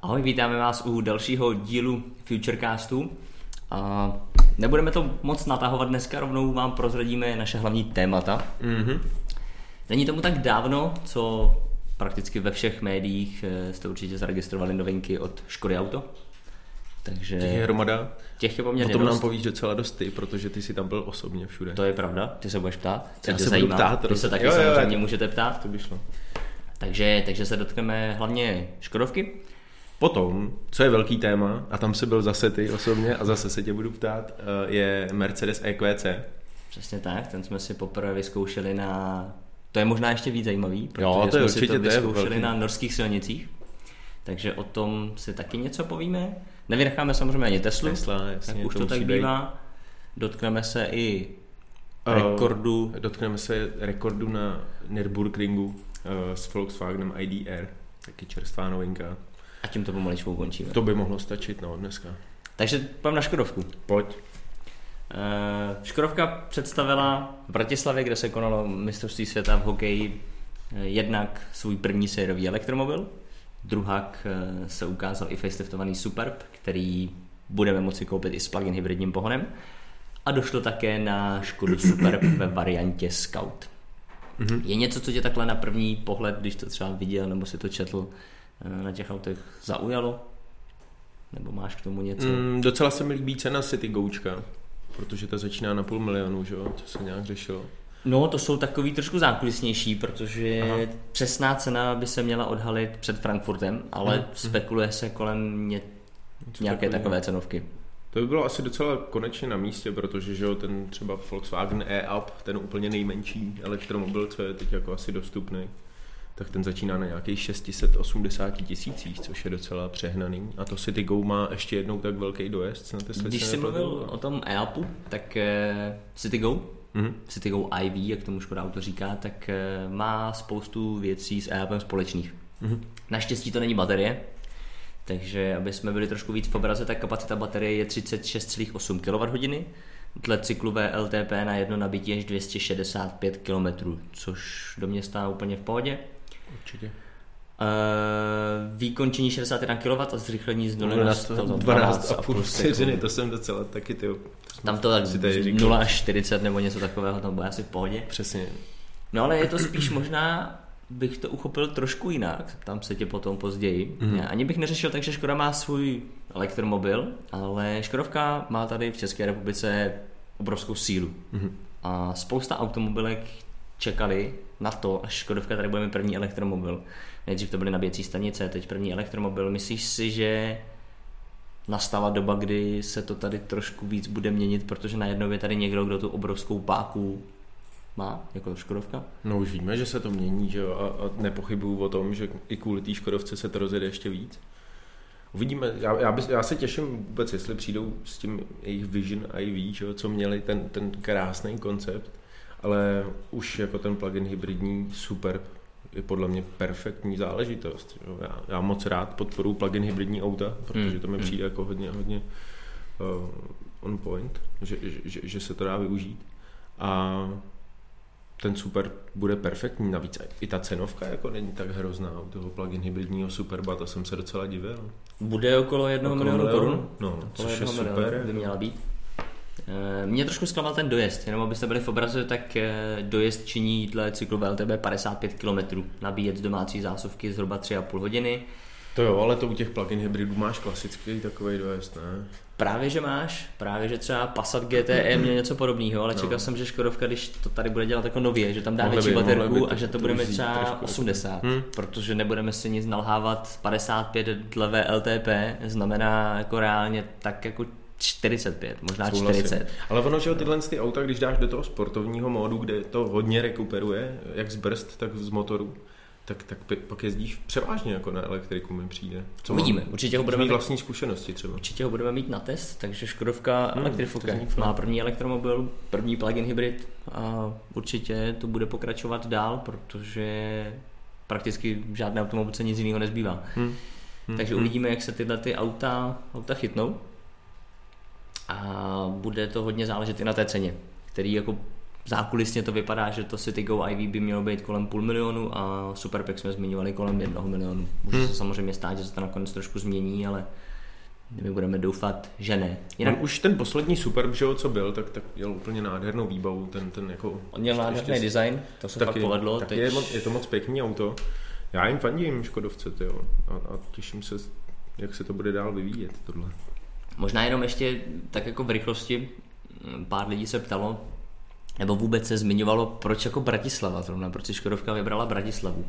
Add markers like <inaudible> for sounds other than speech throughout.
Ahoj, vítáme vás u dalšího dílu Futurecastu. A nebudeme to moc natahovat dneska, rovnou vám prozradíme naše hlavní témata. Mm-hmm. Není tomu tak dávno, co prakticky ve všech médiích eh, jste určitě zaregistrovali novinky od Škody Auto. Takže Těch je hromada. těch je O poměrně tom dost. nám povíš docela dost ty, protože ty jsi tam byl osobně všude. To je pravda, ty se budeš ptát, co Já tě se budu zajímá. ptát, Ty se taky jo, jo, jo. samozřejmě můžete ptát. To by šlo. Takže, takže se dotkneme hlavně Škodovky. Potom, co je velký téma, a tam se byl zase ty osobně a zase se tě budu ptát, eh, je Mercedes EQC. Přesně tak, ten jsme si poprvé vyzkoušeli na... To je možná ještě víc zajímavý, protože Jo, to je jsme si určitě, to to vyzkoušeli velký. na norských silnicích. Takže o tom si taky něco povíme. Nevynecháme samozřejmě ani Teslu, Tesla, jasně, jak už to to, tak být. bývá. Dotkneme se i Eh, rekordu. Dotkneme se rekordu na Nürburgringu eh, s Volkswagenem IDR. Taky čerstvá novinka. A tím to pomaličku ukončíme. To by mohlo stačit, no, dneska. Takže pojďme na Škodovku. Pojď. Eh, Škodovka představila v Bratislavě, kde se konalo mistrovství světa v hokeji, eh, jednak svůj první sériový elektromobil, druhak eh, se ukázal i faceliftovaný Superb, který budeme moci koupit i s plug-in hybridním pohonem a došlo také na Škodu Superb ve variantě Scout. Mhm. Je něco, co tě takhle na první pohled, když to třeba viděl nebo si to četl, na těch autech zaujalo? Nebo máš k tomu něco? Mm, docela se mi líbí cena City Goučka, protože ta začíná na půl milionu, že jo, to se nějak řešilo. No, to jsou takový trošku zákulisnější, protože Aha. přesná cena by se měla odhalit před Frankfurtem, ale Mhm. spekuluje se kolem ně, nějaké takového. takové cenovky. To by bylo asi docela konečně na místě, protože že jo, ten třeba Volkswagen e-up, ten úplně nejmenší elektromobil, co je teď jako asi dostupný, tak ten začíná na nějakých 680 tisících, což je docela přehnaný. A to City Go má ještě jednou tak velký dojezd na Tesla. Když jsi mluvil o tom e-upu, tak eh, CityGo, Mhm. CityGo IV, jak tomu Škoda Auto říká, tak eh, má spoustu věcí s e-upem společných. Mhm. Naštěstí to není baterie, takže aby jsme byli trošku víc v obraze, tak kapacita baterie je 36,8 kWh, dle cyklové LTP na jedno nabití až 265 km, což do mě stále úplně v pohodě. Určitě. Uh, výkon činí 61 kW a zrychlení z 0 na 100 to 12,5 vteřiny, sekund. to jsem docela taky ty. Tam to tak Si tady z říkal. 0 až 40 nebo něco takového, tam bude asi v pohodě. Přesně. No ale je to spíš možná, bych to uchopil trošku jinak, tam se tě potom později. Mm. Ani bych neřešil tak, že Škoda má svůj elektromobil, ale Škodovka má tady v České republice obrovskou sílu. Mhm. A spousta automobilek čekali na to, až Škodovka tady bude mít první elektromobil. Nejdřív to byly nabíjecí stanice, teď první elektromobil. Myslíš si, že nastala doba, kdy se to tady trošku víc bude měnit, protože najednou je tady někdo, kdo tu obrovskou páku má, jako Škodovka? No už víme, že se to mění, že jo, a, a nepochybuju o tom, že i kvůli té Škodovce se to rozjede ještě víc. Uvidíme, já, já, bys, já se těším vůbec, jestli přijdou s tím jejich Vision IV, že jo, co měli ten, ten krásný koncept, ale už jako ten plug-in hybridní Superb je podle mě perfektní záležitost. Jo. Já, já moc rád podporuji plug-in hybridní auta, protože to mi Hmm, přijde jako hodně, hodně uh, on point, že, že, že, že se to dá využít. A ten super bude perfektní. Navíc i ta cenovka jako není tak hrozná u toho plug-in hybridního Superba, to jsem se docela divil. Bude okolo jednoho milionu korun. No, což je super. by měla být. Eh, Mě trošku zklamal ten dojezd, jenom abyste byli v obraze, tak eh, dojezd činí dle cyklové LTB 55 km. Nabíjet z domácí zásuvky zhruba 3,5 hodiny. To jo, ale to u těch plug-in hybridů máš klasický takový dojezd, ne? Právě, že máš, právě, že třeba Passat GTE měl něco podobného, ale No. čekal jsem, že Škodovka, když to tady bude dělat jako nově, že tam dá větší baterku a že to, to bude mít vzít třeba trošku. 80, Hmm. protože nebudeme si nic nalhávat, 55 dle VLTP znamená jako reálně tak jako 45, možná Souhlasím. 40. Ale ono, že tyhle ty auta, když dáš do toho sportovního módu, kde to hodně rekuperuje, jak z brzd, tak z motoru, tak, tak pak jezdíš převážně jako na elektriku mi přijde. Co Uvidíme, mám určitě ho budeme mít- vlastní zkušenosti třeba. Určitě ho budeme mít na test, takže Škodovka Hmm, fajn. Má první elektromobil, první plug-in hybrid a určitě to bude pokračovat dál, protože prakticky žádné automobilce nic jiného nezbývá. Hmm. Hmm. Takže Hmm. uvidíme, jak se tyhle ty auta, auta chytnou. A bude to hodně záležet i na té ceně, který jako zákulisně to vypadá, že to City Go IV by mělo být kolem půl milionu a Superpack jsme zmiňovali kolem jednoho milionu. Může hmm. se samozřejmě stát, že se to nakonec trošku změní, ale my budeme doufat, že ne. Jinak... On už ten poslední Superb, že jo, co byl, tak, tak měl úplně nádhernou výbavu, ten, ten jako... On měl nádherný ještě... design, to se fakt povedlo. Tak teď... je, je, to moc pěkný auto. Já jim fandím Škodovce, tyjo, a, a těším se, jak se to bude dál vyvíjet, tohle. Možná jenom ještě tak jako v rychlosti, pár lidí se ptalo, nebo vůbec se zmiňovalo, proč jako Bratislava zrovna, proč si Škodovka vybrala Bratislavu.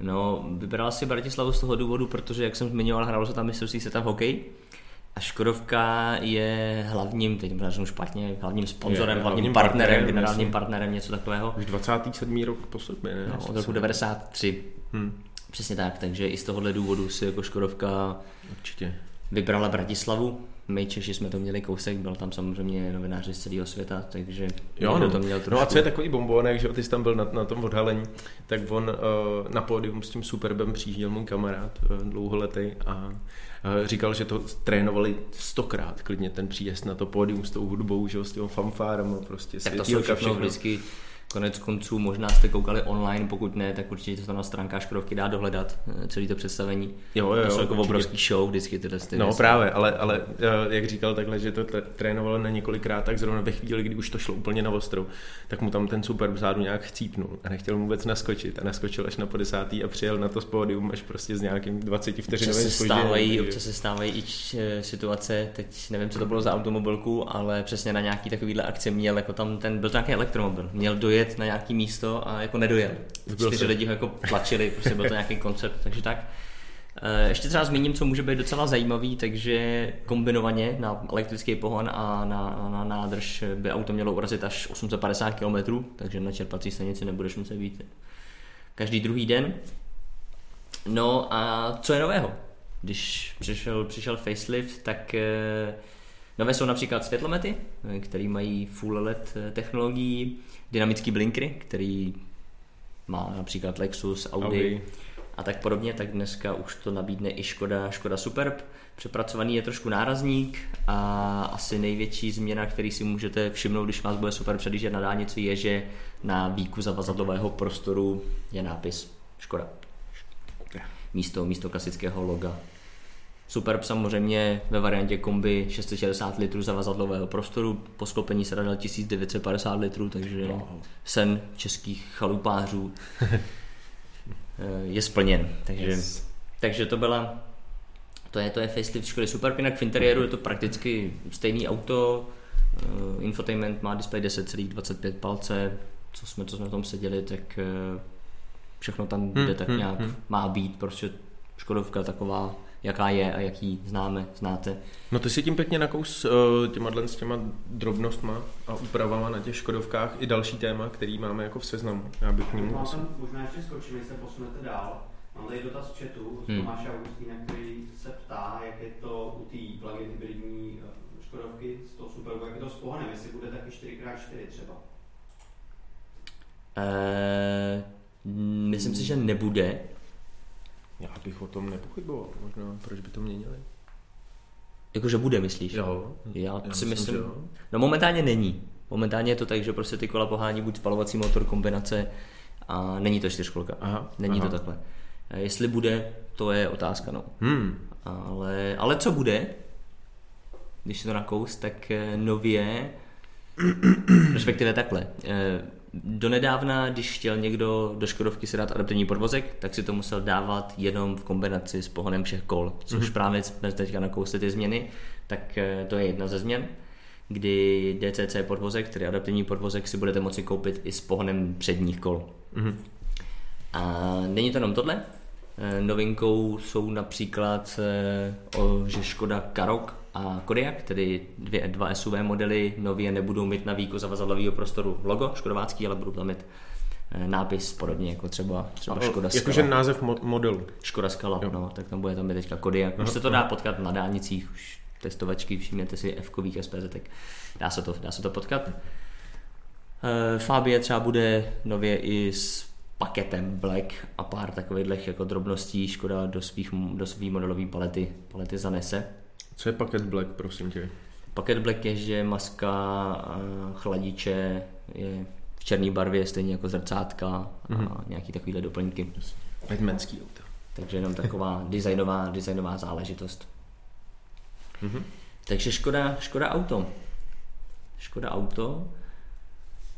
No, vybrala si Bratislavu z toho důvodu, protože, jak jsem zmiňoval, hrálo se tam mistrovství se tam hokej a Škodovka je hlavním, teď možná špatně, hlavním sponzorem, je, hlavním, hlavním partnerem, partnerem, generálním partnerem, něco takového. Už 27. rok po sobě, ne? No, od roku 93. Hmm. Přesně tak, takže i z tohohle důvodu si jako Škodovka Určitě. Vybrala Bratislavu my Češi jsme to měli kousek, byl tam samozřejmě novináři z celého světa, takže jo, no. to měl trošku. No a co je takový bombonek, že ty jsi tam byl na, na tom odhalení, tak on uh, na pódium s tím Superbem přijížděl můj kamarád uh, dlouholetý a uh, říkal, že to trénovali stokrát klidně ten příjezd na to pódium s tou hudbou, že s tím fanfárem a prostě tak to jsou všechno vždycky Konec konců možná jste koukali online, pokud ne, tak určitě to na stránkách Škodovky dá dohledat, eh, celý to představení. Jo, jo, to jsou jako obrovský show vždycky tyhle ty No věci. právě, ale, ale eh, jak říkal takhle, že to trénoval na několikrát, tak zrovna ve chvíli, kdy už to šlo úplně na ostrou, tak mu tam ten super vzadu nějak chcípnul a nechtěl mu vůbec naskočit a naskočil až na 50. a přijel na to z pódium až prostě s nějakým 20 vteřinovým spožděním. Občas se stávají i eh, situace, teď nevím, co to bylo za automobilku, ale přesně na nějaký takovýhle akce měl, jako tam ten, byl to nějaký elektromobil, měl dojet dojet na nějaký místo a jako nedojel. Čtyři lidi ho jako tlačili, prostě byl to nějaký koncept, takže tak. Eh, ještě třeba zmíním, co může být docela zajímavý, takže kombinovaně na elektrický pohon a na, na nádrž by auto mělo urazit až 850 km, takže na čerpací stanici nebudeš muset být každý druhý den. No a co je nového? Když přišel, přišel facelift, tak eh, nové jsou například světlomety, eh, které mají full LED technologií, dynamický blinkry, který má například Lexus, Audi, Audi a tak podobně, tak dneska už to nabídne i Škoda, Škoda Superb. Přepracovaný je trošku nárazník a asi největší změna, který si můžete všimnout, když vás bude super předjíždět na dálnici, je, že na víku zavazadlového prostoru je nápis Škoda. Místo, místo klasického loga Superb samozřejmě ve variantě kombi 660 litrů zavazadlového prostoru, po sklopení se radil 1950 litrů, takže no. sen českých chalupářů <laughs> eh, je splněn. Takže, yes. takže to byla to je, to je facelift Škody Superb, jinak v interiéru je to prakticky stejný auto, uh, infotainment má display 10,25 palce, co jsme, co jsme na tom seděli, tak uh, všechno tam, kde hmm, tak hmm, nějak hmm. má být, prostě Škodovka taková jaká je a jaký známe, znáte. No ty si tím pěkně nakous uh, těma, s těma drobnostma a úpravama na těch Škodovkách i další téma, který máme jako v seznamu. Já bych k němu... Možná, ještě skočím, se posunete dál. Mám tady dotaz v chatu od hmm. Tomáše Augustína, který se ptá, jak je to u té plug-in hybridní eh, Škodovky z toho Superbu, jak je to s pohonem, jestli bude taky 4x4 třeba. Uh, myslím si, že nebude, já bych o tom nepochyboval, možná, proč by to měnili. Jakože bude, myslíš? Jo. Já, já si myslím, myslím jo. no momentálně není. Momentálně je to tak, že prostě ty kola pohání buď spalovací motor, kombinace a není to čtyřkolka. Aha, není aha. to takhle. A jestli bude, to je otázka, no. Hmm. Ale, ale co bude, když si to nakous, tak eh, nově, <clears throat> respektive takhle, eh, Donedávna, když chtěl někdo do Škodovky si dát adaptivní podvozek, tak si to musel dávat jenom v kombinaci s pohonem všech kol, což mm-hmm. právě jsme teďka nakousli ty změny, tak eh, to je jedna ze změn, kdy DCC podvozek, tedy adaptivní podvozek, si budete moci koupit i s pohonem předních kol. Mm-hmm. A není to jenom tohle, eh, novinkou jsou například, eh, že Škoda Karok a Kodiaq, tedy dvě, dva SUV modely, nově nebudou mít na výko zavazadlového prostoru logo škodovácký, ale budou tam mít eh, nápis podobně jako třeba, třeba Škoda Skala. Jakože název modelu. Škoda Skala, jo. no, tak tam bude tam teďka Kodiaq. Už se to dá potkat na dálnicích, už testovačky, všimněte si F-kových SPZ, dá se to, dá se to potkat. Uh, Fabie třeba bude nově i s paketem Black a pár takových jako drobností Škoda do svých do svý modelové palety, palety zanese. Co je paket Black, prosím tě? Paket Black je, že maska, chladiče je v černé barvě, stejně jako zrcátka a mm-hmm. nějaký takovýhle doplňky. Batmanský auto. Takže jenom taková <laughs> designová, designová záležitost. Mm-hmm. Takže Škoda, Škoda auto. Škoda auto.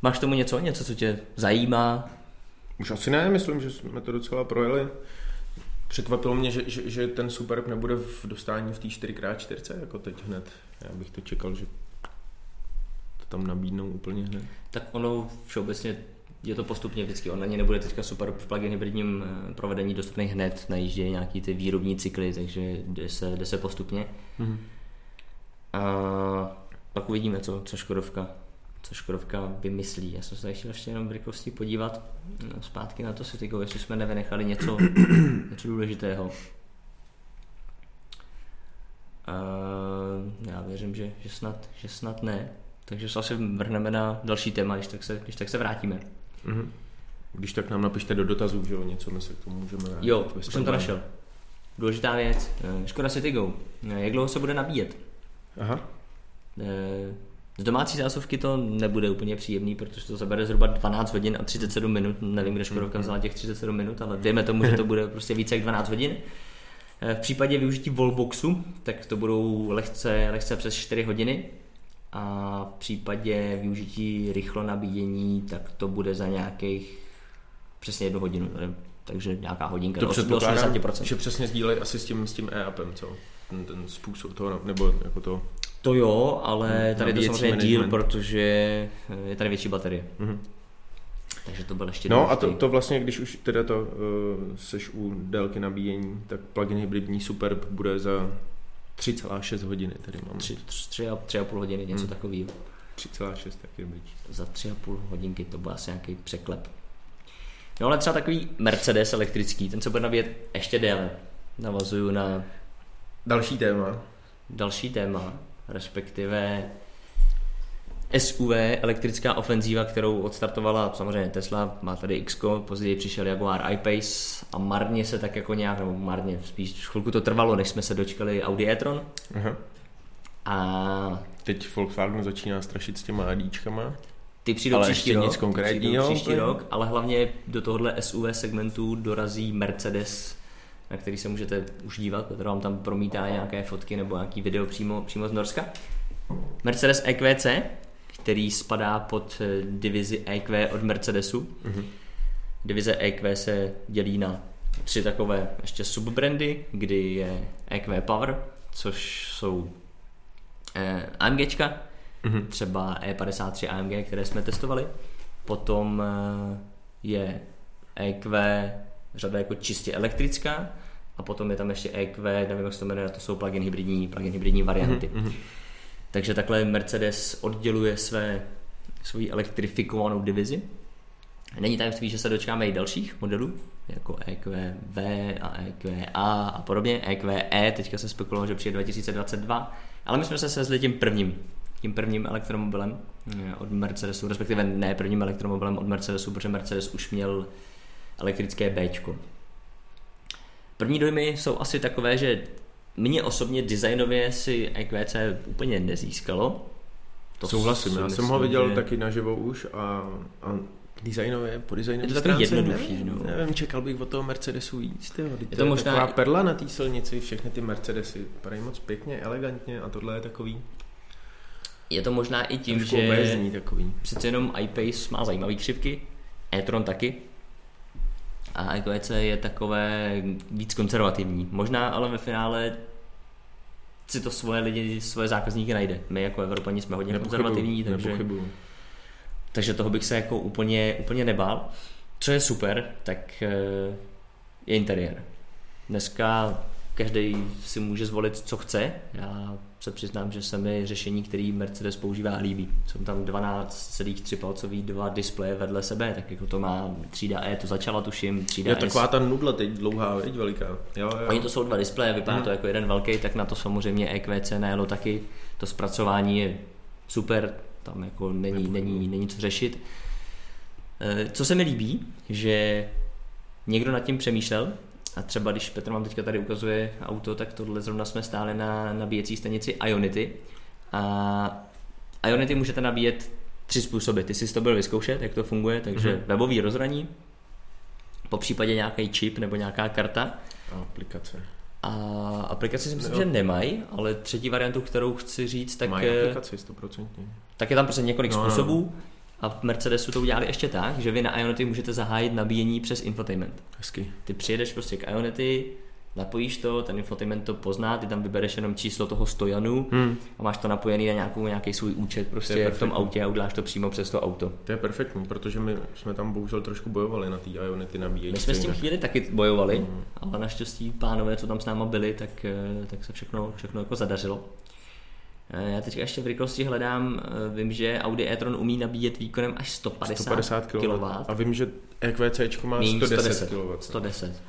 Máš tomu něco? Něco, co tě zajímá? Už asi ne, myslím, že jsme to docela projeli. Překvapilo mě, že, že, že ten Superb nebude v dostání v té 4x4, jako teď hned. Já bych to čekal, že to tam nabídnou úplně hned. Tak ono všeobecně je to postupně vždycky. On ani nebude teďka super v plug-in hybridním eh, provedení dostupný hned, najíždějí nějaký ty výrobní cykly, takže jde se, jde se postupně. Mm-hmm. A pak uvidíme, co, co Škodovka co Škodovka vymyslí. Já jsem se chtěl ještě jenom v rychlosti podívat no, zpátky na to Citygo, jestli jsme nevynechali něco, <clears throat> něco důležitého. Uh, já věřím, že, že, snad, že snad ne. Takže se asi vrhneme na další téma, když tak se, když tak se vrátíme. Mm-hmm. Když tak nám napište do dotazů, že jo, něco my se k tomu můžeme vrátit. Jo, už jsem to našel. Důležitá věc. Eh, Škoda Citygo. Eh, jak dlouho se bude nabíjet? Aha. Z domácí zásuvky to nebude úplně příjemný, protože to zabere zhruba 12 hodin a 37 minut. Nevím, kde Škodovka vzala těch 37 minut, ale dejme tomu, že to bude prostě více jak 12 hodin. Eh, v případě využití wallboxu, tak to budou lehce, lehce přes 4 hodiny a v případě využití rychlo nabíjení, tak to bude za nějakých přesně jednu hodinu, takže nějaká hodinka to do 80%. že přesně sdílej asi s tím, s tím e-appem, co? Ten, ten způsob toho, nebo jako to to jo, ale hmm, tady je to samozřejmě díl, protože je tady větší baterie. Mm-hmm. Takže to byl ještě No důležitý. a to, to vlastně, když už teda to uh, seš u délky nabíjení, tak plug-in hybridní Superb bude za 3,6 hodiny. Tady mám. 3,5 hodiny, něco hmm. takového. 3,6 taky dobrý. Za 3,5 hodinky to byl asi nějaký překlep. No ale třeba takový Mercedes elektrický, ten se bude nabíjet ještě déle. Navazuju na... Další téma. Další téma respektive SUV, elektrická ofenzíva, kterou odstartovala samozřejmě Tesla, má tady X, později přišel Jaguar I-Pace a marně se tak jako nějak, nebo marně, spíš chvilku to trvalo, než jsme se dočkali Audi e-tron. Aha. A teď Volkswagen začíná strašit s těma ADčkama. Ty přijdou ale příští rok, nic konkrétního. Příští rok, ale hlavně do tohohle SUV segmentu dorazí Mercedes na který se můžete už dívat, protože vám tam promítá nějaké fotky nebo nějaký video přímo, přímo z Norska. Mercedes EQC, který spadá pod eh, divizi EQ od Mercedesu. Mm-hmm. Divize EQ se dělí na tři takové ještě subbrandy, kdy je EQ Power, což jsou eh, AMGčka, mm-hmm. třeba E53 AMG, které jsme testovali. Potom eh, je EQ řada jako čistě elektrická a potom je tam ještě EQ, nevím, jak se to jmenuje, to jsou plug-in hybridní, plug-in hybridní varianty. Mm-hmm. Takže takhle Mercedes odděluje své svoji elektrifikovanou divizi. Není tajemství, že se dočkáme i dalších modelů, jako EQV a EQA a podobně. EQE, teďka se spekulovalo, že přijde 2022, ale my jsme se sezli tím prvním, tím prvním elektromobilem eh, od Mercedesu, respektive ne prvním elektromobilem od Mercedesu, protože Mercedes už měl elektrické B. První dojmy jsou asi takové, že mě osobně designově si EQC úplně nezískalo. To Souhlasím, já jsem ho viděl že... taky naživo už a, a designově, po designové je to stránce, jednoduchý, nevím, no. nevím, čekal bych od toho Mercedesu víc, tyjo. Je to, to možná taková perla na té silnici, všechny ty Mercedesy vypadají moc pěkně, elegantně a tohle je takový je to možná i tím, že takový. přece jenom iPace má zajímavé křivky, e-tron taky, a EQC je takové víc konzervativní. Možná ale ve finále si to svoje lidi, svoje zákazníky najde. My jako Evropani jsme hodně nepochybuju, konzervativní, takže, nepochybuju. takže toho bych se jako úplně, úplně nebál. Co je super, tak eh, je interiér. Dneska každý si může zvolit, co chce. Já se přiznám, že se mi řešení, který Mercedes používá, líbí. Jsou tam 12,3 palcový dva displeje vedle sebe, tak jako to má třída E, to začala tuším, třída je taková ta nudla teď dlouhá, teď veliká. Jo, jo. Oni to jsou dva displeje, vypadá hmm. to jako jeden velký, tak na to samozřejmě EQC najelo taky. To zpracování je super, tam jako není, není, není co řešit. Eh, co se mi líbí, že někdo nad tím přemýšlel, a třeba když Petr vám teďka tady ukazuje auto, tak tohle zrovna jsme stáli na nabíjecí stanici Ionity. A Ionity můžete nabíjet tři způsoby. Ty jsi to byl vyzkoušet, jak to funguje, takže mm-hmm. webový rozhraní, po případě nějaký čip nebo nějaká karta. A aplikace. A aplikaci si myslím, jo. že nemají, ale třetí variantu, kterou chci říct, tak, Mají je- aplikaci 100%. tak je tam prostě několik No, no, no. A v Mercedesu to udělali ještě tak, že vy na Ionity můžete zahájit nabíjení přes infotainment. Hezky. Ty přijedeš prostě k Ionity, napojíš to, ten infotainment to pozná, ty tam vybereš jenom číslo toho stojanu Hmm. a máš to napojený na nějakou, nějaký svůj účet prostě v tom autě a uděláš to přímo přes to auto. To je perfektní, protože my jsme tam bohužel trošku bojovali na té Ionity nabíječce. My jsme s tím chvíli taky bojovali, Mm. ale naštěstí pánové, co tam s náma byli, tak, eh, tak se všechno, všechno jako zadařilo. Eh, Já teď ještě v rychlosti hledám, eh, vím, že Audi e-tron umí nabíjet výkonem až 150, 150 kW. kW. A vím, že EQC má Míň 110 kW. 110.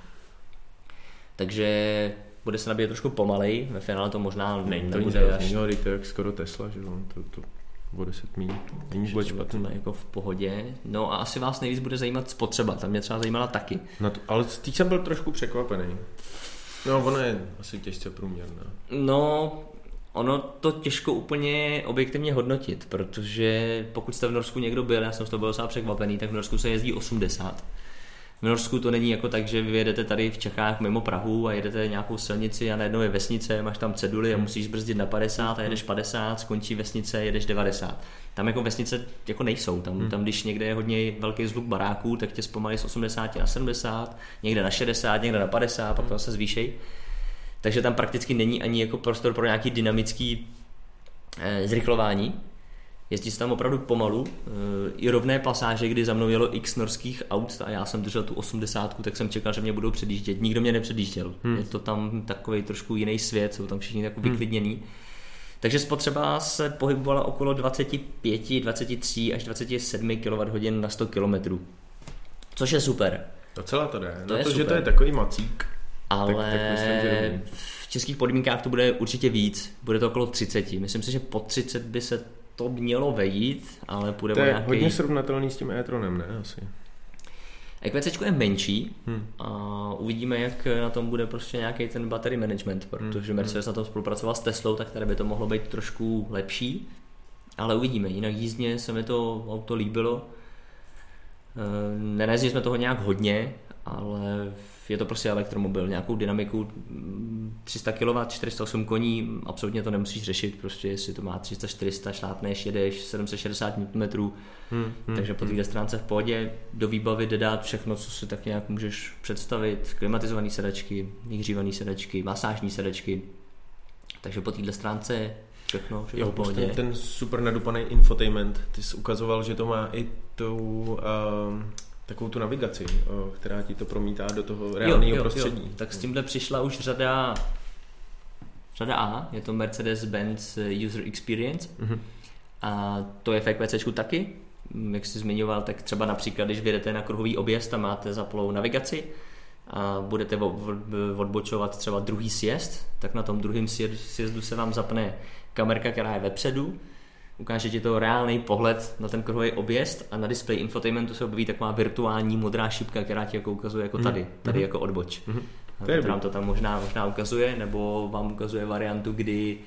Takže bude se nabíjet trošku pomalej, ve finále to možná Není to nebude až je jak skoro Tesla, že jo, to, to o 10 míň. Není vůbec má jako v pohodě. No a asi vás nejvíc bude zajímat spotřeba, tam mě třeba zajímala taky. Na to, ale teď jsem byl trošku překvapený. No, ona je asi těžce průměrná. No, ono to těžko úplně objektivně hodnotit, protože pokud jste v Norsku někdo byl, já jsem z toho byl docela překvapený, tak v Norsku se jezdí 80. V Norsku to není jako tak, že vy jedete tady v Čechách mimo Prahu a jedete nějakou silnici a najednou je vesnice, máš tam ceduly a musíš brzdit na 50 a jedeš 50, skončí vesnice, jedeš 90. Tam jako vesnice jako nejsou, tam, tam když někde je hodně velký zhluk baráků, tak tě zpomalí z 80 na 70, někde na 60, někde na 50, pak to zase zvýšej. Takže tam prakticky není ani jako prostor pro nějaký dynamický eh, zrychlování. Jezdí se tam opravdu pomalu. Eh, I rovné pasáže, kdy za mnou jelo x norských aut a já jsem držel tu 80, tak jsem čekal, že mě budou předjíždět. Nikdo mě nepředjížděl. Hmm. Je to tam takový trošku jiný svět, jsou tam všichni tak vyklidnění. Takže spotřeba se pohybovala okolo 25, 23 až 27 kWh na 100 km. Což je super. Docela to jde. To Na je to, že to super. je takový macík. Ale tak myslím, že v českých podmínkách to bude určitě víc. Bude to okolo 30. Myslím si, že po 30 by se to mělo vejít, ale půjde To je nějaký... hodně srovnatelný s tím e-tronem, ne? Asi. EQC je menší Hm. a uvidíme, jak na tom bude prostě nějaký ten battery management, protože Mercedes na tom spolupracoval s Teslou, tak tady by to mohlo být trošku lepší, ale uvidíme. Jinak jízdně se mi to auto líbilo. Eh, Nenajezdili jsme toho nějak hodně, ale je to prostě elektromobil, nějakou dynamiku mm, 300 kW, 408 koní, absolutně to nemusíš řešit, prostě jestli to má 300, 400, šlápneš, jedeš 760 Nm, Hm, hm. takže po této stránce v pohodě do výbavy jde dát všechno, co si tak nějak můžeš představit. Klimatizované sedačky, vyhřívané sedačky, masážní sedačky. Takže po této stránce všechno, všechno Jo, v pohodě. ten, ten super nadupaný infotainment, ty jsi ukazoval, že to má i tu, um, takovou tu navigaci, o, která ti to promítá do toho reálného prostředí. Jo. Tak s tímhle přišla už řada řada A, je to Mercedes-Benz User Experience Mhm. a to je v EQC taky. Mm, Jak jsi zmiňoval, tak třeba například, když vyjedete na kruhový objezd a máte zaplou navigaci a budete odbočovat třeba druhý sjezd, tak na tom druhém sje- sjezdu se vám zapne kamerka, která je vepředu, ukáže ti to reálný pohled na ten kruhový objezd a na displeji infotainmentu se objeví taková virtuální modrá šipka, která ti jako ukazuje jako tady, tady jako odboč. Mhm. A To je to tam možná, možná ukazuje, nebo vám ukazuje variantu, kdy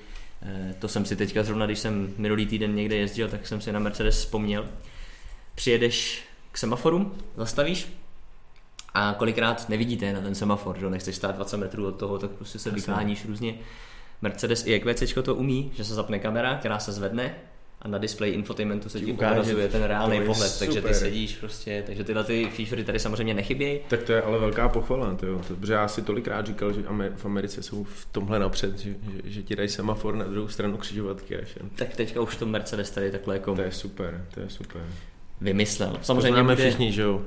eh, to jsem si teďka zrovna, když jsem minulý týden někde jezdil, tak jsem si na Mercedes vzpomněl. Přijedeš k semaforu, zastavíš a kolikrát nevidíte na ten semafor, že nechceš stát 20 metrů od toho, tak prostě se vykláníš různě. Mercedes i EQC to umí, že se zapne kamera, která se zvedne a na displeji infotainmentu se Ti ukazuje ten reálný pohled, takže ty super. sedíš prostě, takže tyhle ty featurey tady samozřejmě nechybějí. Tak to je ale velká pochvala, to jo. To, protože já si tolikrát říkal, že v Americe jsou v tomhle napřed, že, že, že ti dají semafor na druhou stranu křižovatky až. Tak teďka už to Mercedes tady takhle jako To je super, to je super. vymyslel. Samozřejmě to známe bude... všichni, že jo.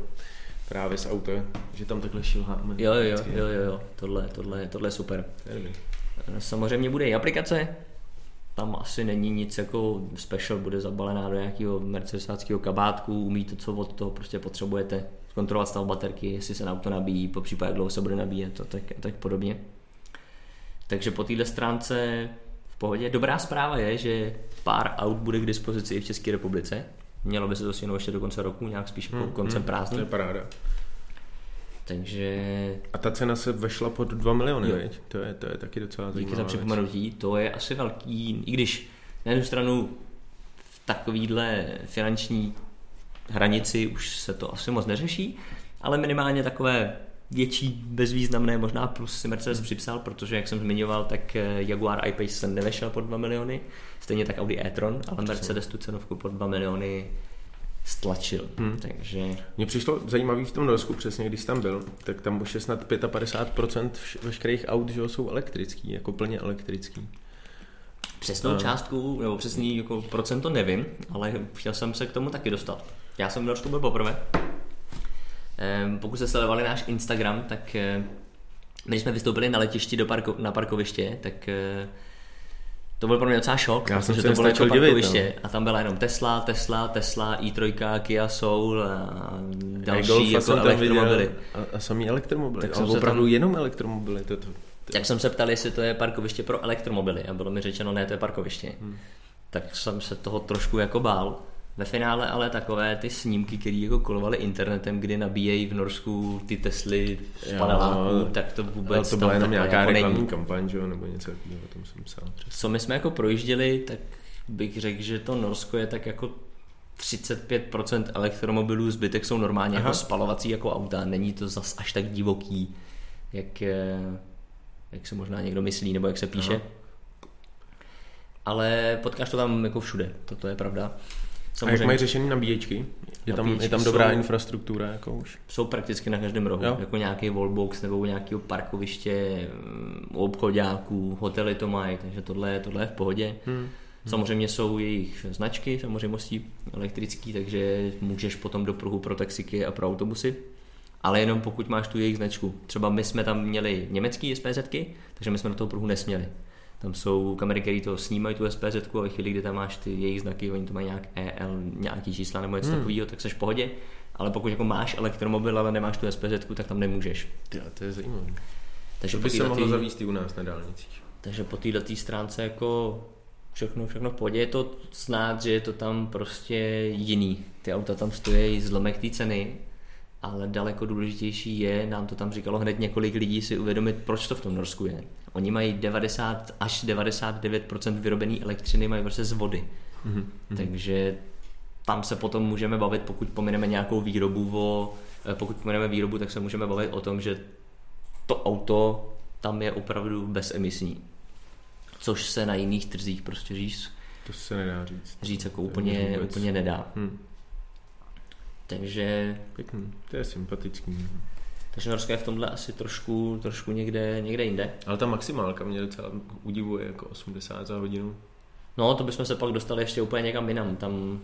Právě z auta, že tam takhle šilháme. Jo, jo, jo, jo, jo. Tohle, tohle, tohle je super. Samozřejmě bude i aplikace, tam asi není nic jako special, bude zabalená do nějakého mercedesáckého kabátku, umí to, co od toho prostě potřebujete, zkontrolovat stav baterky, jestli se na auto nabíjí, po případě dlouho se bude nabíjet a tak, a tak podobně. Takže po této stránce v pohodě. Dobrá zpráva je, že pár aut bude k dispozici i v České republice. Mělo by se to stihnout ještě do konce roku, nějak spíš jako koncem To prázdnin. je paráda. Takže A ta cena se vešla pod 2 miliony, veď? To je, to je taky docela Díky zajímavá za připomenutí, to je asi velký, i když na jednu stranu v takovýhle finanční hranici už se to asi moc neřeší, ale minimálně takové větší, bezvýznamné, možná plus si Mercedes připsal, protože jak jsem zmiňoval, tak eh, Jaguar I-Pace se nevešel pod 2 miliony, stejně tak Audi e-tron, ale Mercedes tu cenovku pod 2 miliony stlačil. Hmm. Takže... Mně přišlo zajímavý v tom Norsku, přesně když tam byl, tak tam už je snad 55% veškerých aut že jsou elektrický, jako plně elektrický. Přesnou a... částku, nebo přesný jako procento nevím, ale chtěl jsem se k tomu taky dostat. Já jsem v Norsku byl poprvé. Ehm, pokud jste sledovali náš Instagram, tak eh, my jsme vystoupili na letišti do parko, na parkoviště, tak eh, to byl pro mě docela šok, Já protože to bylo jako parkoviště divit, no. a tam byla jenom Tesla, Tesla, Tesla, i3, Kia Soul a další jako elektromobily. A, a samý elektromobily, tak jsem opravdu tam, jenom elektromobily. To, to, to. Tak jsem se ptal, jestli to je parkoviště pro elektromobily a bylo mi řečeno, ne, to je parkoviště. Hmm. Tak jsem se toho trošku jako bál. Ve finále ale takové ty snímky, které jako kolovaly internetem, kdy nabíjejí v Norsku ty Tesly z paneláků, tak to vůbec to byla jenom nějaká jako reklamní kampaň, že jo, nebo něco takového, o tom jsem psal. Co my jsme jako projížděli, tak bych řekl, že to Norsko je tak jako 35% elektromobilů, zbytek jsou normálně jako Aha. jako spalovací jako auta, není to zas až tak divoký, jak, jak se možná někdo myslí, nebo jak se píše. Aha. Ale potkáš to tam jako všude, toto je pravda. Samozřejmě. A jak mají řešený nabíječky? Je tam, je tam dobrá jsou, infrastruktura jako už? Jsou prakticky na každém rohu, jo? jako nějaký wallbox nebo nějakého parkoviště, mm, u obchodáků, hotely to mají, takže tohle, tohle je v pohodě. Hmm. Samozřejmě jsou jejich značky, samozřejmě elektrický, takže můžeš potom do pruhu pro taxiky a pro autobusy, ale jenom pokud máš tu jejich značku. Třeba my jsme tam měli německý SPZky, takže my jsme do toho pruhu nesměli. Tam jsou kamery, které to snímají tu SPZ a ve chvíli, kdy tam máš ty jejich znaky, oni to mají nějak EL, nějaký čísla nebo něco hmm. takového, tak seš v pohodě. Ale pokud jako máš elektromobil, ale nemáš tu SPZ, tak tam nemůžeš. Ty, to je zajímavé. Takže to by se mohlo zavíst i u nás na dálnicích. Takže po této stránce jako všechno, všechno v pohodě. Je to snad, že je to tam prostě jiný. Ty auta tam stojí zlomek té ceny, ale daleko důležitější je, nám to tam říkalo hned několik lidí, si uvědomit, proč to v tom Norsku je. Oni mají 90 až 99% vyrobené elektřiny mají prostě z vody. Mm-hmm. Takže tam se potom můžeme bavit, pokud pomineme nějakou výrobu, o, eh, pokud pomineme výrobu, tak se můžeme bavit o tom, že to auto tam je opravdu bezemisní. Což se na jiných trzích prostě říct. To se nedá říct. Říct jako úplně, úplně nedá. Hmm. Takže... Pěkný, to je sympatický. Takže Norsko je v tomhle asi trošku, trošku někde, někde jinde. Ale ta maximálka mě docela udivuje jako 80 za hodinu. No, to bychom se pak dostali ještě úplně někam jinam. Tam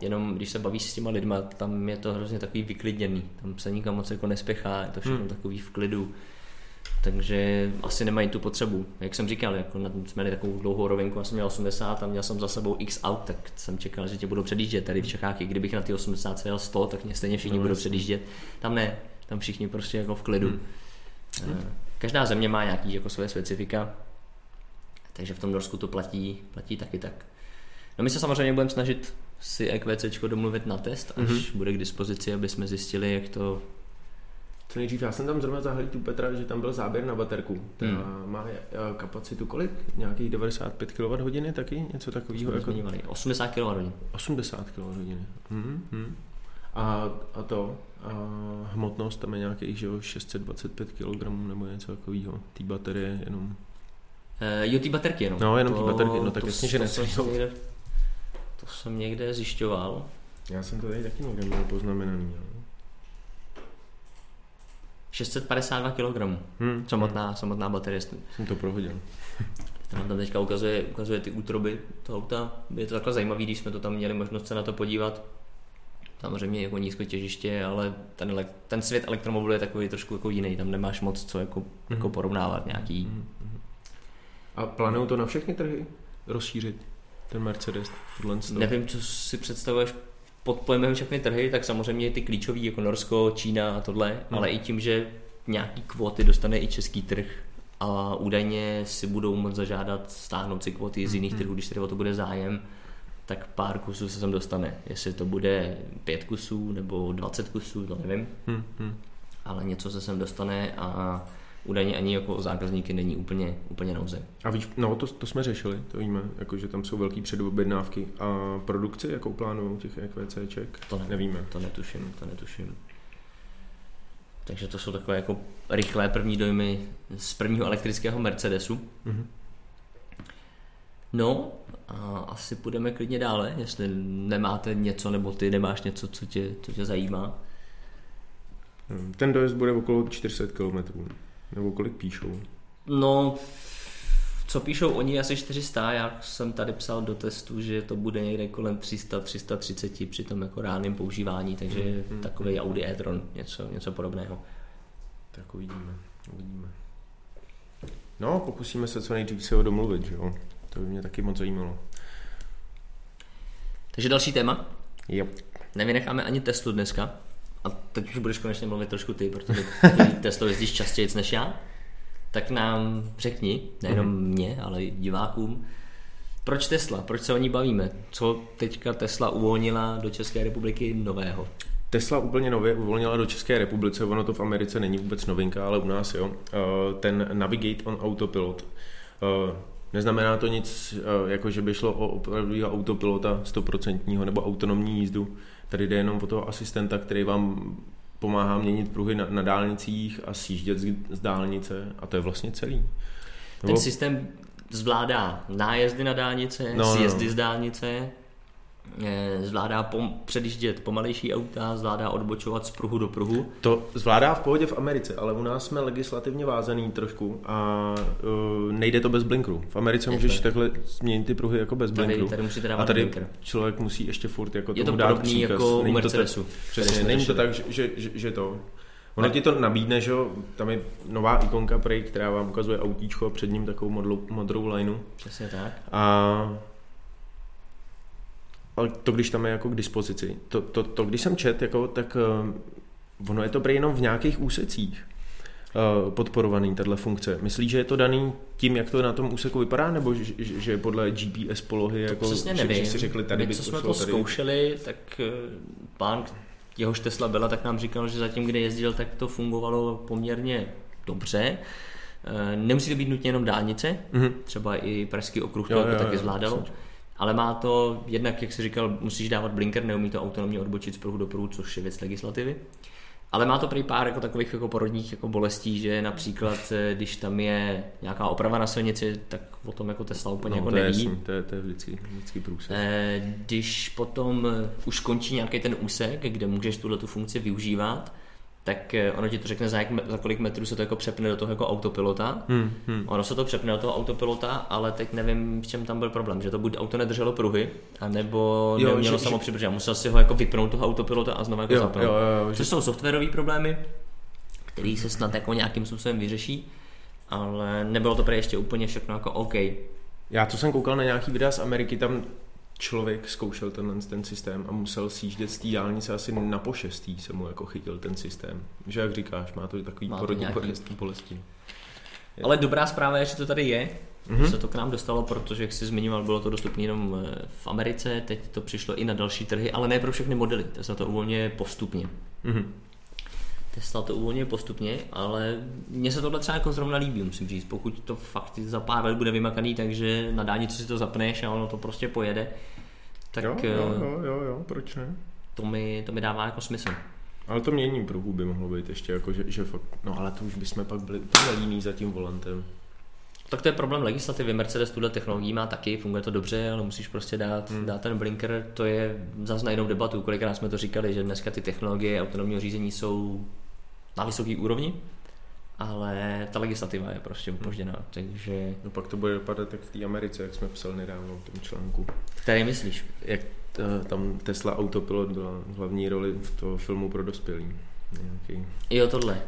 jenom když se bavíš s těma lidma, tam je to hrozně takový vyklidněný. Tam se nikam moc jako nespěchá, je to všechno hmm. takový v klidu. Takže asi nemají tu potřebu. Jak jsem říkal, jako na, jsme měli takovou dlouhou rovinku, já jsem měl 80 a měl jsem za sebou x aut, tak jsem čekal, že tě budou předjíždět. Tady v Čechách, i kdybych na ty 80 jel 100, tak mě stejně všichni no, budou předjíždět. Tam ne, tam všichni prostě jako v klidu. Hmm. Každá země má nějaký jako své specifika, takže v tom Norsku to platí, platí taky tak. No my se samozřejmě budeme snažit si EQC domluvit na test, až mm-hmm. bude k dispozici, aby jsme zjistili, jak to co nejdřív, já jsem tam zrovna zahlídl tu Petra, že tam byl záběr na baterku. Ta hmm. má kapacitu kolik? Nějakých 95 kWh taky? Něco takového? Jako... 80 kWh. 80 kWh. Hmm. Hmm. A, a to, a hmotnost tam je nějakých že 625 kg nebo něco takového. Té baterie jenom. Uh, jo, ty baterky jenom. No, jenom ty baterky, no tak jasně, že to jsem, někde, to jsem někde zjišťoval. Já jsem to tady taky někde měl poznamenaný. Jo. 652 kg. Hmm. Samotná, samotná baterie. Jsem to prohodil. Nám <laughs> tam teďka ukazuje, ukazuje ty útroby toho auta. Je to takhle zajímavé, když jsme to tam měli možnost se na to podívat. Samozřejmě jako nízko těžiště, ale ten, ten svět elektromobilu je takový trošku jako jiný. Tam nemáš moc co jako, mm. jako porovnávat nějaký. Mm. A plánují to na všechny trhy rozšířit? Ten Mercedes? Nevím, co si představuješ pod pojmem všechny trhy, tak samozřejmě ty klíčové jako Norsko, Čína a tohle, hmm. ale i tím, že nějaký kvóty dostane i český trh a údajně si budou moct zažádat stáhnout si kvóty z jiných hmm. trhů, když tedy o to bude zájem, tak pár kusů se sem dostane. Jestli to bude pět kusů nebo 20 kusů, to nevím. Hmm. Hmm. Ale něco se sem dostane a údajně ani jako zákazníky není úplně, úplně nouze. A víš, no to, to jsme řešili, to víme, jako, že tam jsou velký předobjednávky. A produkci, jakou plánují těch EQCček? To ne, Nevíme. To netuším, to netuším. Takže to jsou takové jako rychlé první dojmy z prvního elektrického Mercedesu. Mhm. No a asi půjdeme klidně dále, jestli nemáte něco, nebo ty nemáš něco, co tě, co tě zajímá. Ten dojezd bude okolo 400 km. Nebo kolik píšou? No, co píšou oni asi 400, já jsem tady psal do testu, že to bude někde kolem 300-330 při tom jako reálném používání, takže Mhm. takový Audi e-tron, něco, něco podobného. Tak uvidíme, uvidíme. No, pokusíme se co nejdřív si ho domluvit, že jo? To by mě taky moc zajímalo. Takže další téma, Jo. nevynecháme ani Teslu dneska, a teď už budeš konečně mluvit trošku ty, protože ty <laughs> Tesla jezdíš častěji než já, tak nám řekni, nejenom Mhm. mě, ale i divákům, proč Tesla, proč se o ní bavíme, co teďka Tesla uvolnila do České republiky nového. Tesla úplně nově uvolnila do České republice, ono to v Americe není vůbec novinka, ale u nás jo. Eh, Ten Navigate on Autopilot. Eh, Neznamená to nic, eh, jako že by šlo o opravdového autopilota 100% nebo autonomní jízdu. Tady jde jenom o toho asistenta, který vám pomáhá měnit pruhy na, na dálnicích a sjíždět z, z dálnice a to je vlastně celý. Ten Nebo- systém zvládá nájezdy na dálnice, No, no, no, sjezdy no. z dálnice, zvládá pom- předjíždět pomalejší auta, zvládá odbočovat z pruhu do pruhu. To zvládá v pohodě v Americe, ale u nás jsme legislativně vázaný trošku a uh, nejde to bez blinkru. V Americe Je můžeš to. takhle změnit ty pruhy jako bez Tady, blinkru. tady musíte a dávat tady blinker. člověk musí ještě furt jako Je to tomu dát příkaz. jako u Není to tak- Mercedesu. který Přesně, není to tak, že, že, že, že to. Ono Tak. ti to nabídne, že jo, tam je nová ikonka prej, která vám ukazuje autíčko a před ním takovou modlou, modrou lineu. Přesně tak. A ale to, když tam je jako k dispozici. To, to, to když jsem čet, jako, tak uh, ono je to prý jenom v nějakých úsecích uh, podporovaný, tahle funkce. Myslíš, že je to daný tím, jak to na tom úseku vypadá, nebo že, že, podle GPS polohy? To jako, přesně nevím. Že si řekli, tady My, by co to jsme to tady... zkoušeli, tak eh, pán, jehož Tesla byla, tak nám říkal, že zatím, kde jezdil, tak to fungovalo poměrně dobře. Eh, Nemusí to být nutně jenom dálnice, Mhm. třeba i Pražský okruh to Jo, jako jo, taky jo, zvládalo. myslím, Ale má to, jednak, jak jsi říkal, musíš dávat blinker, neumí to autonomně odbočit z pruhu do pruhu, což je věc legislativy. Ale má to prý pár jako takových jako porodních jako bolestí, že například, eh, když tam je nějaká oprava na silnici, tak o tom jako Tesla úplně No, jako to je neví. jasný, to je, to je vždycky, vždycky průse. Eh, Když potom už končí nějaký ten úsek, kde můžeš tuhle tu funkci využívat, tak eh, ono ti to řekne, za, jak, za kolik metrů se to jako přepne do toho jako autopilota. Hmm, hmm. Ono se to přepne do toho autopilota, ale teď nevím, v čem tam byl problém, že to buď auto nedrželo pruhy, anebo Jo, nemělo že- samo že- přibržet. Musel si ho jako vypnout toho autopilota a znovu jako Jo, zapnout. jo, jo, jo, Což jsou softwarové problémy, které se snad jako nějakým způsobem vyřeší, ale nebylo to prý ještě úplně všechno jako OK. Já co jsem koukal na nějaký videa z Ameriky, tam člověk zkoušel tenhle ten systém a musel sjíždět z té dálnice asi na pošestý se mu jako chytil ten systém. Že jak říkáš, má to takový Má to porodní nějaký- bolesti. bolesti. Ale dobrá zpráva je, že to tady je, Mhm. mm-hmm. se to k nám dostalo, protože, jak jsi zmiňoval, bylo to dostupné jenom eh, v Americe, teď to přišlo i na další trhy, ale ne pro všechny modely, Tesla to uvolňuje postupně. Mhm. Tesla to uvolňuje postupně, ale mně se tohle třeba jako zrovna líbí, musím říct. Pokud to fakt za pár let bude vymakaný, takže na dálnici si to zapneš a ono to prostě pojede, tak jo, eh, jo, jo, jo, jo, proč ne? To, mi, to mi dává jako smysl. Ale to mění pruhů by mohlo být ještě jako, že, že fakt, no ale to už bychom pak byli úplně líní za tím volantem. Tak to je problém legislativy. Mercedes tuhle technologii má taky, funguje to dobře, ale musíš prostě dát, hmm. dát ten blinker. To je zase na jinou debatu. Kolikrát jsme to říkali, že dneska ty technologie autonomního řízení jsou na vysoké úrovni, ale ta legislativa je prostě upožděná. Takže, No pak to bude vypadat jak v té Americe, jak jsme psali nedávno v tom článku. který myslíš? Jak eh, tam Tesla Autopilot byla hlavní roli v toho filmu pro dospělý. Nějaký. Jo, tohle.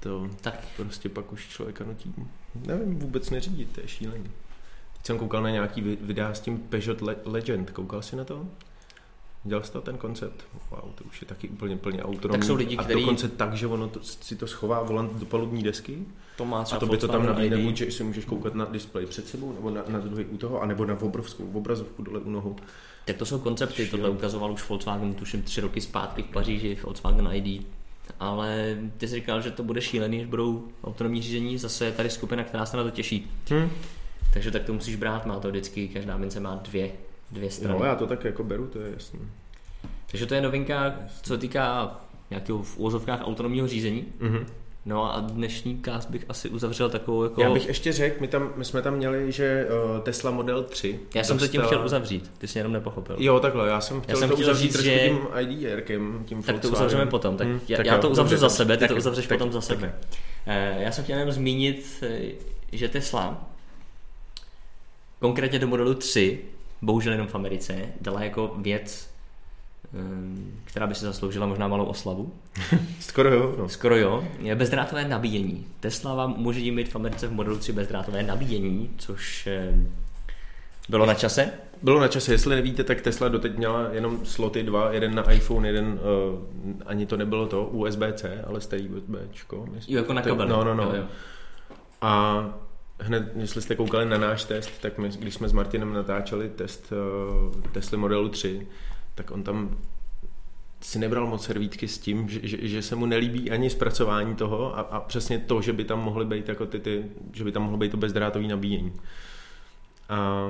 To Tak prostě pak už člověka nutí, nevím, vůbec neřídit, to je šílený. Teď jsem koukal na nějaký vi- videa s tím Peugeot Le- Legend, koukal jsi na to? Dělal jsi to ten koncept? Wow, to už je taky úplně plně autonomní. Tak jsou lidi, a který- dokonce tak, že ono to, si to schová volant do palubní desky to má a to by to tam nabídne, buď, že si můžeš koukat na displej před sebou, nebo na, na druhý u toho, anebo na obrovskou obrazovku dole u nohou. Tak to jsou koncepty, tohle Šílený. ukazoval už Volkswagen, tuším tři roky zpátky v Paříži, Volkswagen ID. ale ty jsi říkal, že to bude šílený, že budou autonomní řízení, zase je tady skupina, která se na to těší. Hm. Takže tak to musíš brát, má to vždycky, každá mince má dvě, dvě strany. No, já to tak jako beru, to je jasný. Takže to je novinka, co týká nějakého v úvozovkách autonomního řízení. Mhm. No a dnešní cast bych asi uzavřel takovou jako... Já bych ještě řekl, my, tam, my jsme tam měli, že uh, Tesla Model 3. Já jsem to tím dostala- chtěl uzavřít, ty jsi jenom nepochopil. Jo, takhle, já jsem chtěl jsem to chtěl uzavřít říct, trošku že- tím IDRkem, tím Tak to uzavřeme potom, tak Hm, já, tak já jo, to uzavřu za sebe, ty tak- to uzavřeš tak- potom za sebe. tak- Eh, Já jsem chtěl jenom zmínit, eh, že Tesla konkrétně do modelu 3, bohužel jenom v Americe, dala jako věc, eh, která by si zasloužila možná malou oslavu. <laughs> Skoro jo, no. Skoro jo. Je bezdrátové nabíjení. Tesla vám umožní mít v Americe v modelu 3 bezdrátové nabíjení, což eh, bylo na čase. Bylo na čase, jestli nevíte, tak Tesla doteď měla jenom sloty dva, jeden na iPhone, jeden, uh, ani to nebylo to, USB-C, ale starý USBčko. Jo, jako na kabel. No, no, no. Jo, jo. A hned, jestli jste koukali na náš test, tak my, když jsme s Martinem natáčeli test uh, Tesla modelu 3, tak on tam si nebral moc servítky s tím, že, že, že se mu nelíbí ani zpracování toho a, a přesně to, že by tam mohly být jako ty, ty že by tam mohlo být to bezdrátový nabíjení. A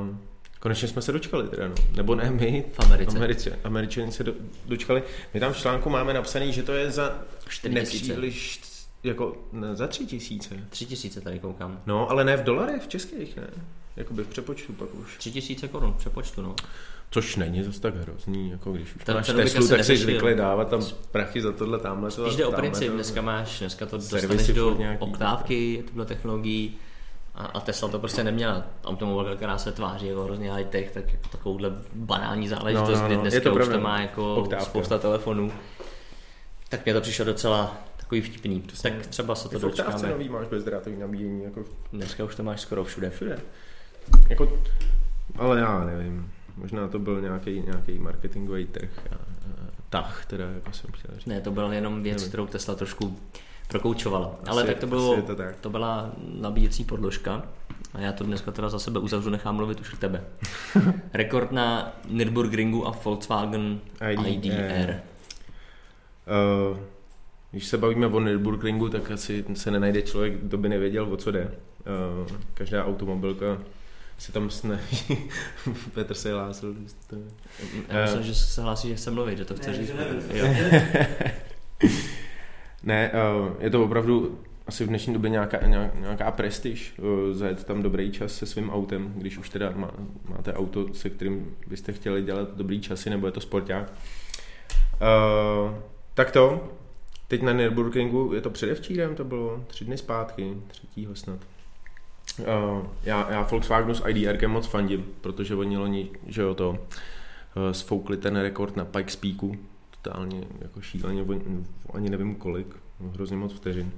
konečně jsme se dočkali teda, no. Nebo ne my, V Americe. Americe, Američani se do, dočkali. My tam v článku máme napsaný, že to je za 4 tisíce. nepříliš, jako ne, za tři tisíce. Tři tisíce tady koukám. No, ale ne v dolarech, v českých, ne? Jakoby v přepočtu pak už. Tři tisíce korun v přepočtu, no. Což není zase tak hrozný, jako když už Ten máš Teslu, tak neřešil. zvyklý dávat tam prachy za tohle, tamhle to. Spíš jde o princip, to. dneska máš, dneska to dostaneš do oktávky, tuhle technologií a, a Tesla to prostě neměla. Automobilka, která se tváří jako hrozně high tech, tak jako takovouhle banální záležitost, No, no, no, kdy dneska to už to má jako Oktávka. spousta telefonů. Tak mě to přišlo docela takový vtipný. Přesně. Tak třeba se to dočkáme. nový máš bezdrátový nabíjení, jako Dneska už to máš skoro všude. všude. Jako, ale já nevím. Možná to byl nějaký, nějaký marketingový trh. A, a, tah, teda, jako jsem chtěl říct. Ne, to byla jenom věc, Nevím. kterou Tesla trošku prokoučovala. Asi- Ale tak to, bylo, to tak. to byla nabíjecí podložka. A já to dneska teda za sebe uzavřu, nechám mluvit už k tebe. <laughs> Rekord na Nürburgringu a Volkswagen ID, IDR. eh, Uh, když se bavíme o Nürburgringu, tak asi se nenajde člověk, kdo by nevěděl, o co jde. Uh, každá automobilka se tam snaží. <laughs> Petr se hlásil. To... Já myslím, že se hlásí, že chce mluvit, že to chce Ne, říct. <laughs> Ne, uh, je to opravdu asi v dnešní době nějaká, nějaká, prestiž zajet tam dobrý čas se svým autem, když už teda má, máte auto, se kterým byste chtěli dělat dobrý časy, nebo je to sporták. Uh, tak to, teď na Nürburgringu, je to předevčírem, to bylo tři dny zpátky, třetího snad. Uh, já, já Volkswagenu s IDR moc fandím, protože oni loni, že jo to, uh, sfoukli ten rekord na Pikes Peaku, totálně jako šíleně, ani nevím kolik, hrozně moc vteřin.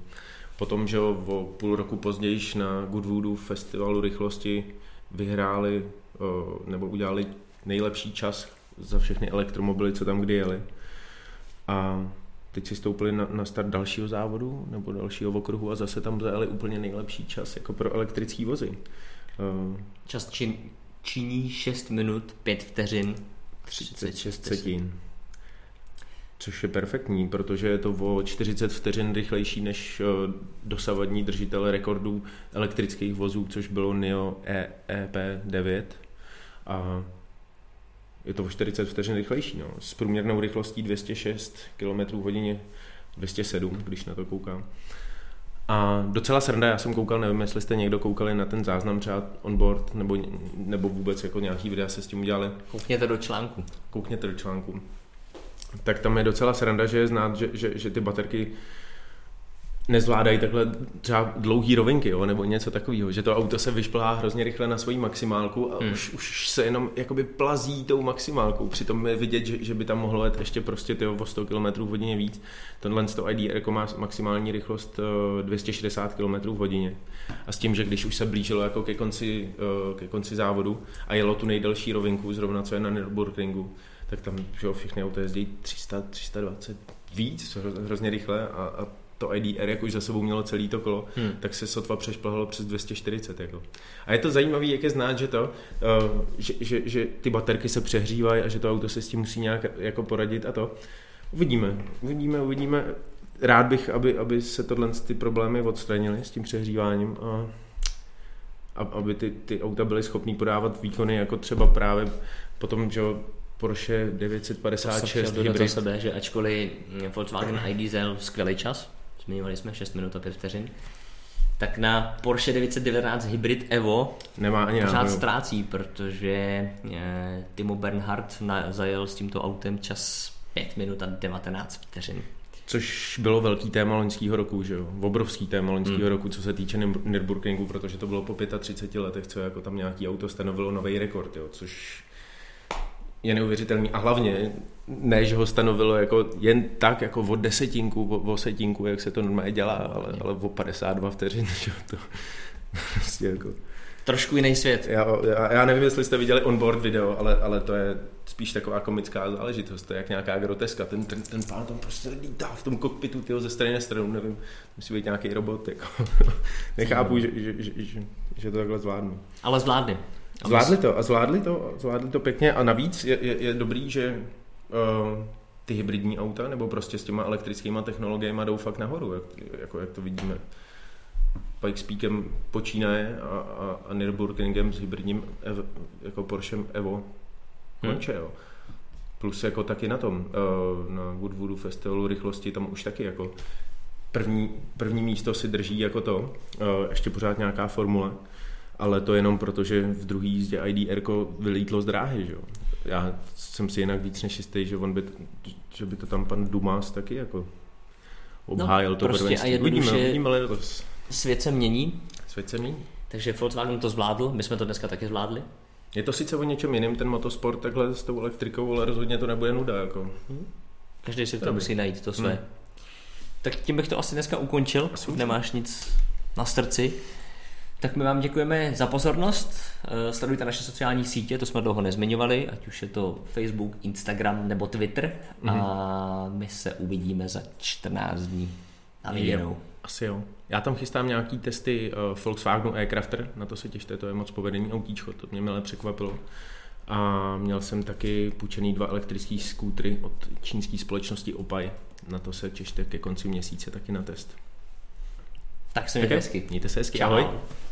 Potom, že jo, o půl roku později na Goodwoodu festivalu rychlosti vyhráli uh, nebo udělali nejlepší čas za všechny elektromobily, co tam kdy jeli. A teď si stoupili na, na start dalšího závodu nebo dalšího okruhu a zase tam zajeli úplně nejlepší čas jako pro elektrické vozy. Uh, Čas čin, činí 6 minut, 5 vteřin, 36 setin. Což je perfektní, protože je to o 40 vteřin rychlejší než eh, dosavadní držitel rekordů elektrických vozů, což bylo NIO E- EP9. A je to o 40 vteřin rychlejší. No. S průměrnou rychlostí 206 km hodině 207, když na to koukám. A docela sranda, já jsem koukal, nevím, jestli jste někdo koukali na ten záznam třeba onboard, nebo, nebo vůbec jako nějaký videa se s tím udělali Koukněte do článku. koukněte do článku, tak tam je docela sranda, že je znát, že, že, že ty baterky nezvládají takhle třeba dlouhý rovinky, jo, nebo něco takového, že to auto se vyšplhá hrozně rychle na svoji maximálku a Hmm. už, už se jenom jakoby plazí tou maximálkou, přitom je vidět, že, že by tam mohlo jet ještě prostě tyjo, o 100 km v hodině víc. Tenhle to IDR jako má maximální rychlost eh, 260 km v hodině a s tím, že když už se blížilo jako ke konci, eh, ke konci závodu a jelo tu nejdelší rovinku, zrovna co je na Nürburgringu, tak tam že jo, všechny auta jezdí 300, 320 víc, hro- hrozně rychle a, a to IDR, jak už za sebou mělo celý to kolo, Hmm. tak se sotva přešplhalo přes 240. Jako. A je to zajímavé, jak je znát, že to, uh, že, že, že, ty baterky se přehřívají a že to auto se s tím musí nějak jako poradit a to. Uvidíme, uvidíme, uvidíme. rád bych, aby, aby se tohle ty problémy odstranily s tím přehříváním a, aby ty, ty auta byly schopné podávat výkony jako třeba právě potom, že Porsche 956 to hybrid. za sebe, že ačkoliv Volkswagen iDiesel skvělý čas, zmiňovali jsme 6 minut a 5 vteřin, tak na Porsche 919 Hybrid Evo Nemá ani pořád náhodou. ztrácí, protože eh, Timo Bernhardt zajel s tímto autem čas 5 minut a 19 vteřin. Což bylo velký téma loňského roku, že jo? Obrovský téma loňského hmm. roku, co se týče Nürburgringu, protože to bylo po 35 letech, co jako tam nějaký auto stanovilo nový rekord, jo? což je neuvěřitelný. A hlavně, ne, že ho stanovilo jako jen tak, jako o desetinku, o, o setinku, jak se to normálně dělá, ale, ale o 52 vteřin, <laughs> že to prostě jako... Trošku jiný svět. Já, já, já nevím, jestli jste viděli onboard video, ale, ale to je spíš taková komická záležitost, to je jak nějaká groteska. Ten, ten, ten pán tam prostě lítá v tom kokpitu tyho ze strany na stranu, nevím, musí být nějaký robot, jako. <laughs> nechápu, že, že, že, že, že to takhle zvládnu. Ale zvládli. Zvládli to a zvládli to, zvládli to pěkně a navíc je, je, je dobrý, že ty hybridní auta nebo prostě s těma elektrickými technologiemi jdou fakt nahoru, jak, jako jak to vidíme. Pike Speakem počínaje a, a, a Nürburgringem s hybridním ev, jako Porsche Evo konče, hmm. jo. Plus jako taky na tom, uh, na Woodwoodu festivalu rychlosti, tam už taky jako první, první místo si drží jako to, uh, ještě pořád nějaká formule ale to jenom proto, že v druhé jízdě IDR vylítlo z dráhy, že jo. Já jsem si jinak víc než jistý, že, on by, že by to tam pan Dumas taky jako obhájil no, to prostě prvenství. a jednoduše uvidíme, uvidíme letos. svět se mění. Svět se mění. Takže Volkswagen to zvládl, my jsme to dneska taky zvládli. Je to sice o něčem jiným ten motosport takhle s tou elektrikou, ale rozhodně to nebude nuda. Jako. Hmm. Každý si to musí najít, to své. Hmm. Tak tím bych to asi dneska ukončil, asi nemáš nic na srdci. Tak my vám děkujeme za pozornost. Eh, sledujte naše sociální sítě, to jsme dlouho nezmiňovali, ať už je to Facebook, Instagram nebo Twitter. Mm-hmm. A my se uvidíme za 14 dní. Na viděnou. Asi jo. Já tam chystám nějaký testy uh, Volkswagenu Aircrafter, na to se těšte, to je moc povedený autíčko, to mě milé překvapilo. A měl jsem taky půjčený dva elektrické skútry od čínské společnosti Opaj. Na to se těšte ke konci měsíce taky na test. Tak se mějte hezky. Mějte se hezky, ahoj. Čau.